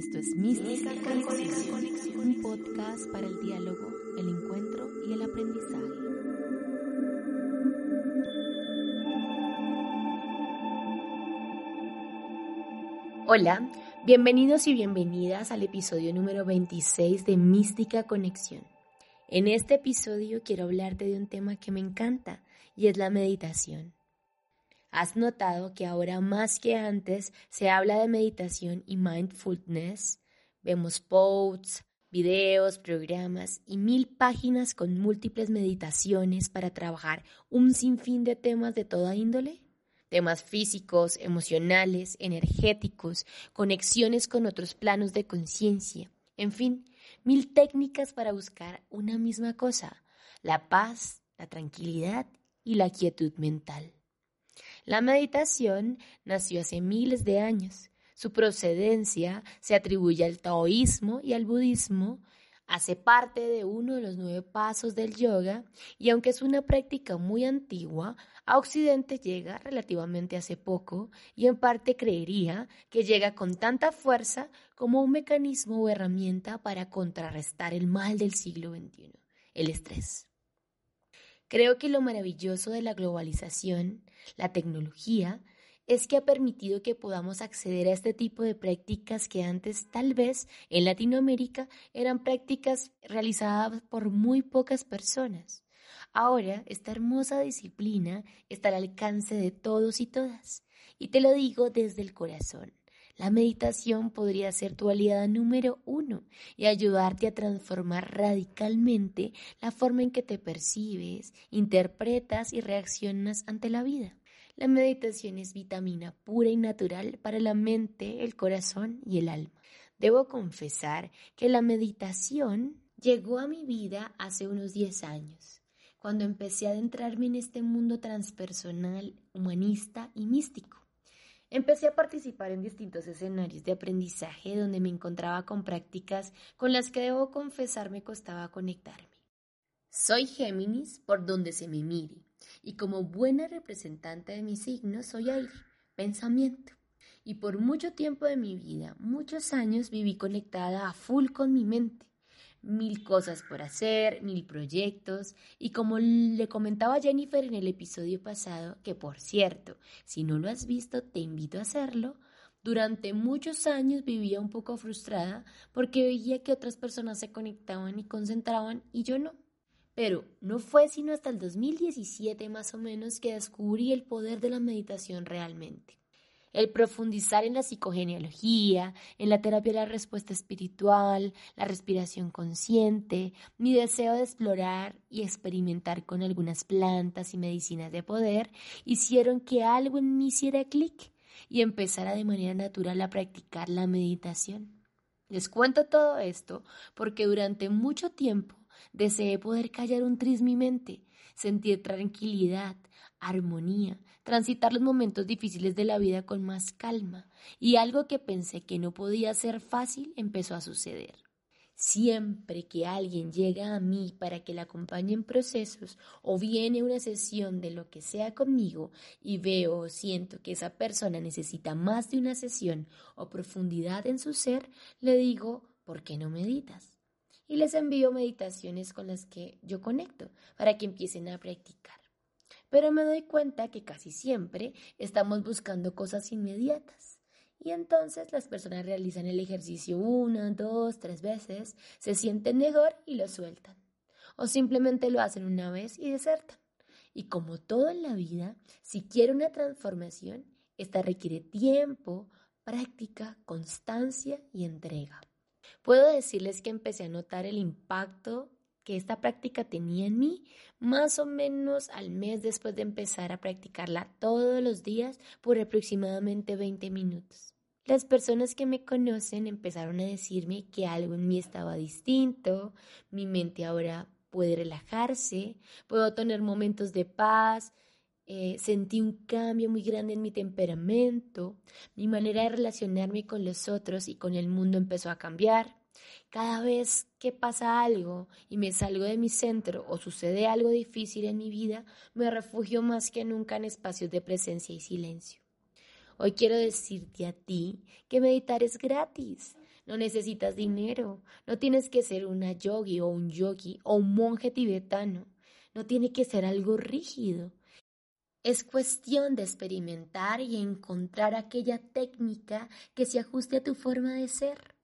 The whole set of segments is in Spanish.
Esto es Mística Conexión, un podcast para el diálogo, el encuentro y el aprendizaje. Hola, bienvenidos y bienvenidas al episodio número 26 de Mística Conexión. En este episodio quiero hablarte de un tema que me encanta y es la meditación. ¿Has notado que ahora más que antes se habla de meditación y mindfulness? Vemos posts, videos, programas y mil páginas con múltiples meditaciones para trabajar un sinfín de temas de toda índole. Temas físicos, emocionales, energéticos, conexiones con otros planos de conciencia, en fin, mil técnicas para buscar una misma cosa, la paz, la tranquilidad y la quietud mental. La meditación nació hace miles de años. Su procedencia se atribuye al taoísmo y al budismo, hace parte de uno de los nueve pasos del yoga y aunque es una práctica muy antigua, a Occidente llega relativamente hace poco y en parte creería que llega con tanta fuerza como un mecanismo o herramienta para contrarrestar el mal del siglo XXI, el estrés. Creo que lo maravilloso de la globalización, la tecnología, es que ha permitido que podamos acceder a este tipo de prácticas que antes tal vez en Latinoamérica eran prácticas realizadas por muy pocas personas. Ahora esta hermosa disciplina está al alcance de todos y todas. Y te lo digo desde el corazón. La meditación podría ser tu aliada número uno y ayudarte a transformar radicalmente la forma en que te percibes, interpretas y reaccionas ante la vida. La meditación es vitamina pura y natural para la mente, el corazón y el alma. Debo confesar que la meditación llegó a mi vida hace unos 10 años, cuando empecé a adentrarme en este mundo transpersonal, humanista y místico. Empecé a participar en distintos escenarios de aprendizaje donde me encontraba con prácticas con las que debo confesar me costaba conectarme. Soy Géminis por donde se me mire y como buena representante de mi signo soy aire, pensamiento. Y por mucho tiempo de mi vida, muchos años viví conectada a full con mi mente mil cosas por hacer, mil proyectos. Y como le comentaba Jennifer en el episodio pasado, que por cierto, si no lo has visto, te invito a hacerlo, durante muchos años vivía un poco frustrada porque veía que otras personas se conectaban y concentraban y yo no. Pero no fue sino hasta el 2017 más o menos que descubrí el poder de la meditación realmente el profundizar en la psicogenealogía, en la terapia de la respuesta espiritual, la respiración consciente, mi deseo de explorar y experimentar con algunas plantas y medicinas de poder, hicieron que algo en mí hiciera clic y empezara de manera natural a practicar la meditación. Les cuento todo esto porque durante mucho tiempo deseé poder callar un tris mi mente, sentir tranquilidad, armonía, transitar los momentos difíciles de la vida con más calma, y algo que pensé que no podía ser fácil empezó a suceder. Siempre que alguien llega a mí para que la acompañe en procesos o viene una sesión de lo que sea conmigo y veo o siento que esa persona necesita más de una sesión o profundidad en su ser, le digo, ¿por qué no meditas? Y les envío meditaciones con las que yo conecto para que empiecen a practicar pero me doy cuenta que casi siempre estamos buscando cosas inmediatas. Y entonces las personas realizan el ejercicio una, dos, tres veces, se sienten mejor y lo sueltan. O simplemente lo hacen una vez y desertan. Y como todo en la vida, si quiere una transformación, esta requiere tiempo, práctica, constancia y entrega. Puedo decirles que empecé a notar el impacto que esta práctica tenía en mí más o menos al mes después de empezar a practicarla todos los días por aproximadamente 20 minutos. Las personas que me conocen empezaron a decirme que algo en mí estaba distinto, mi mente ahora puede relajarse, puedo tener momentos de paz, eh, sentí un cambio muy grande en mi temperamento, mi manera de relacionarme con los otros y con el mundo empezó a cambiar. Cada vez que pasa algo y me salgo de mi centro o sucede algo difícil en mi vida, me refugio más que nunca en espacios de presencia y silencio. Hoy quiero decirte a ti que meditar es gratis. No necesitas dinero, no tienes que ser una yogi o un yogi o un monje tibetano, no tiene que ser algo rígido. Es cuestión de experimentar y encontrar aquella técnica que se ajuste a tu forma de ser.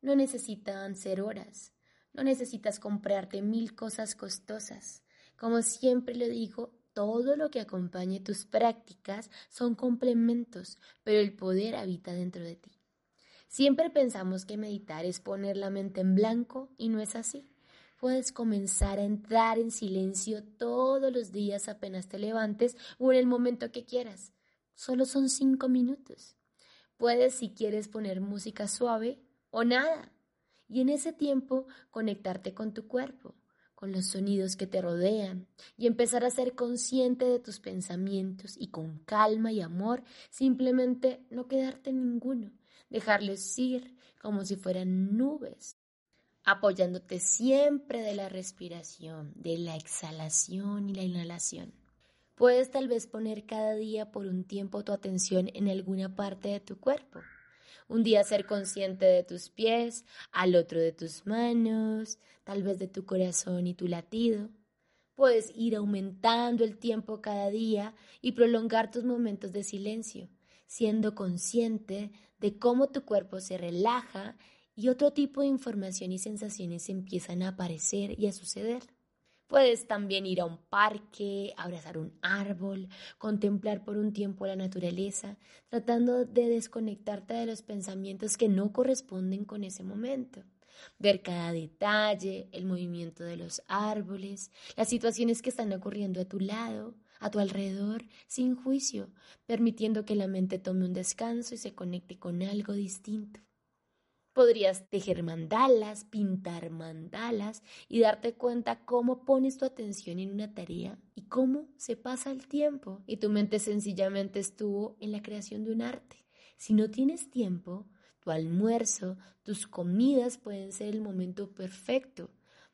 No necesitan ser horas, no necesitas comprarte mil cosas costosas. Como siempre le digo, todo lo que acompañe tus prácticas son complementos, pero el poder habita dentro de ti. Siempre pensamos que meditar es poner la mente en blanco y no es así. Puedes comenzar a entrar en silencio todos los días apenas te levantes o en el momento que quieras. Solo son cinco minutos. Puedes, si quieres, poner música suave o nada. Y en ese tiempo conectarte con tu cuerpo, con los sonidos que te rodean y empezar a ser consciente de tus pensamientos y con calma y amor simplemente no quedarte ninguno, dejarlos ir como si fueran nubes apoyándote siempre de la respiración, de la exhalación y la inhalación. Puedes tal vez poner cada día por un tiempo tu atención en alguna parte de tu cuerpo. Un día ser consciente de tus pies, al otro de tus manos, tal vez de tu corazón y tu latido. Puedes ir aumentando el tiempo cada día y prolongar tus momentos de silencio, siendo consciente de cómo tu cuerpo se relaja y otro tipo de información y sensaciones empiezan a aparecer y a suceder. Puedes también ir a un parque, abrazar un árbol, contemplar por un tiempo la naturaleza, tratando de desconectarte de los pensamientos que no corresponden con ese momento. Ver cada detalle, el movimiento de los árboles, las situaciones que están ocurriendo a tu lado, a tu alrededor, sin juicio, permitiendo que la mente tome un descanso y se conecte con algo distinto. Podrías tejer mandalas, pintar mandalas y darte cuenta cómo pones tu atención en una tarea y cómo se pasa el tiempo y tu mente sencillamente estuvo en la creación de un arte. Si no tienes tiempo, tu almuerzo, tus comidas pueden ser el momento perfecto.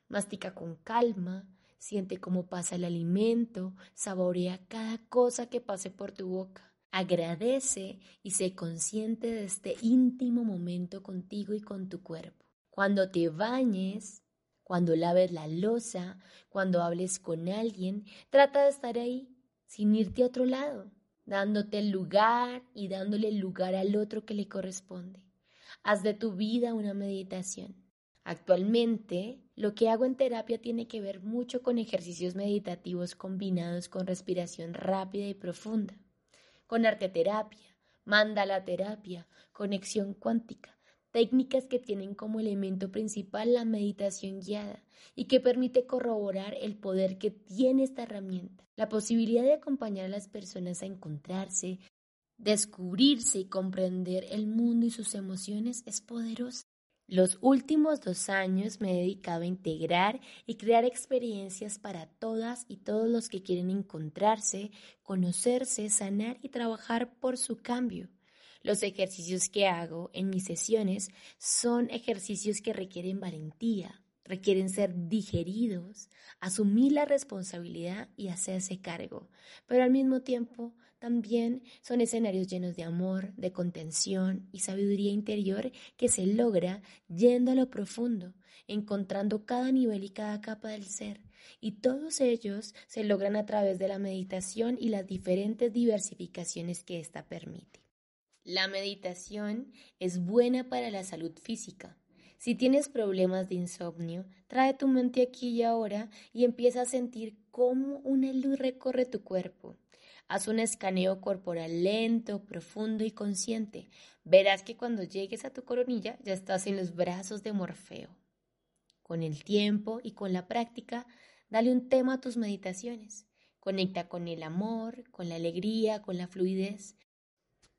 Mastica con calma, siente cómo pasa el alimento, saborea cada cosa que pase por tu boca. Agradece y sé consciente de este íntimo momento contigo y con tu cuerpo. Cuando te bañes, cuando laves la losa, cuando hables con alguien, trata de estar ahí, sin irte a otro lado, dándote el lugar y dándole el lugar al otro que le corresponde. Haz de tu vida una meditación. Actualmente, lo que hago en terapia tiene que ver mucho con ejercicios meditativos combinados con respiración rápida y profunda con arteterapia, mandala terapia, conexión cuántica, técnicas que tienen como elemento principal la meditación guiada y que permite corroborar el poder que tiene esta herramienta, la posibilidad de acompañar a las personas a encontrarse, descubrirse y comprender el mundo y sus emociones es poderosa. Los últimos dos años me he dedicado a integrar y crear experiencias para todas y todos los que quieren encontrarse, conocerse, sanar y trabajar por su cambio. Los ejercicios que hago en mis sesiones son ejercicios que requieren valentía, requieren ser digeridos, asumir la responsabilidad y hacerse cargo, pero al mismo tiempo también son escenarios llenos de amor, de contención y sabiduría interior que se logra yendo a lo profundo, encontrando cada nivel y cada capa del ser. Y todos ellos se logran a través de la meditación y las diferentes diversificaciones que ésta permite. La meditación es buena para la salud física. Si tienes problemas de insomnio, trae tu mente aquí y ahora y empieza a sentir cómo una luz recorre tu cuerpo Haz un escaneo corporal lento, profundo y consciente. Verás que cuando llegues a tu coronilla ya estás en los brazos de Morfeo. Con el tiempo y con la práctica, dale un tema a tus meditaciones. Conecta con el amor, con la alegría, con la fluidez.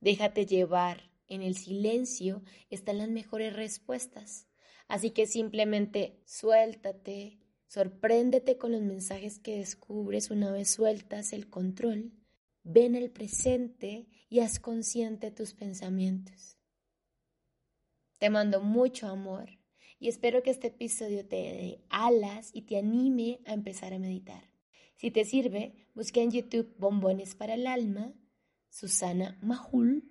Déjate llevar. En el silencio están las mejores respuestas. Así que simplemente suéltate, sorpréndete con los mensajes que descubres una vez sueltas el control. Ven al presente y haz consciente tus pensamientos. Te mando mucho amor y espero que este episodio te dé alas y te anime a empezar a meditar. Si te sirve, busca en YouTube Bombones para el Alma, Susana Mahul.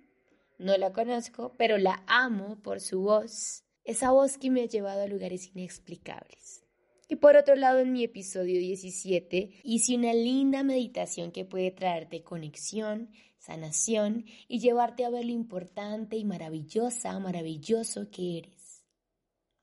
No la conozco, pero la amo por su voz, esa voz que me ha llevado a lugares inexplicables. Y por otro lado, en mi episodio 17 hice una linda meditación que puede traerte conexión, sanación y llevarte a ver lo importante y maravillosa, maravilloso que eres.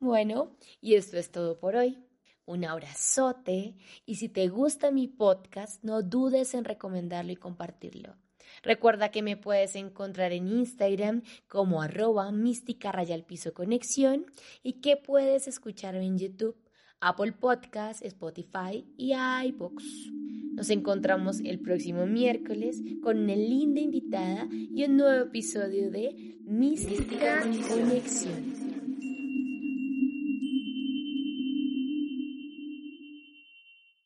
Bueno, y esto es todo por hoy un abrazote y si te gusta mi podcast, no dudes en recomendarlo y compartirlo. Recuerda que me puedes encontrar en Instagram como arroba mística rayal piso conexión y que puedes escucharme en YouTube, Apple Podcasts, Spotify y iBox. Nos encontramos el próximo miércoles con una linda invitada y un nuevo episodio de Mística Conexión.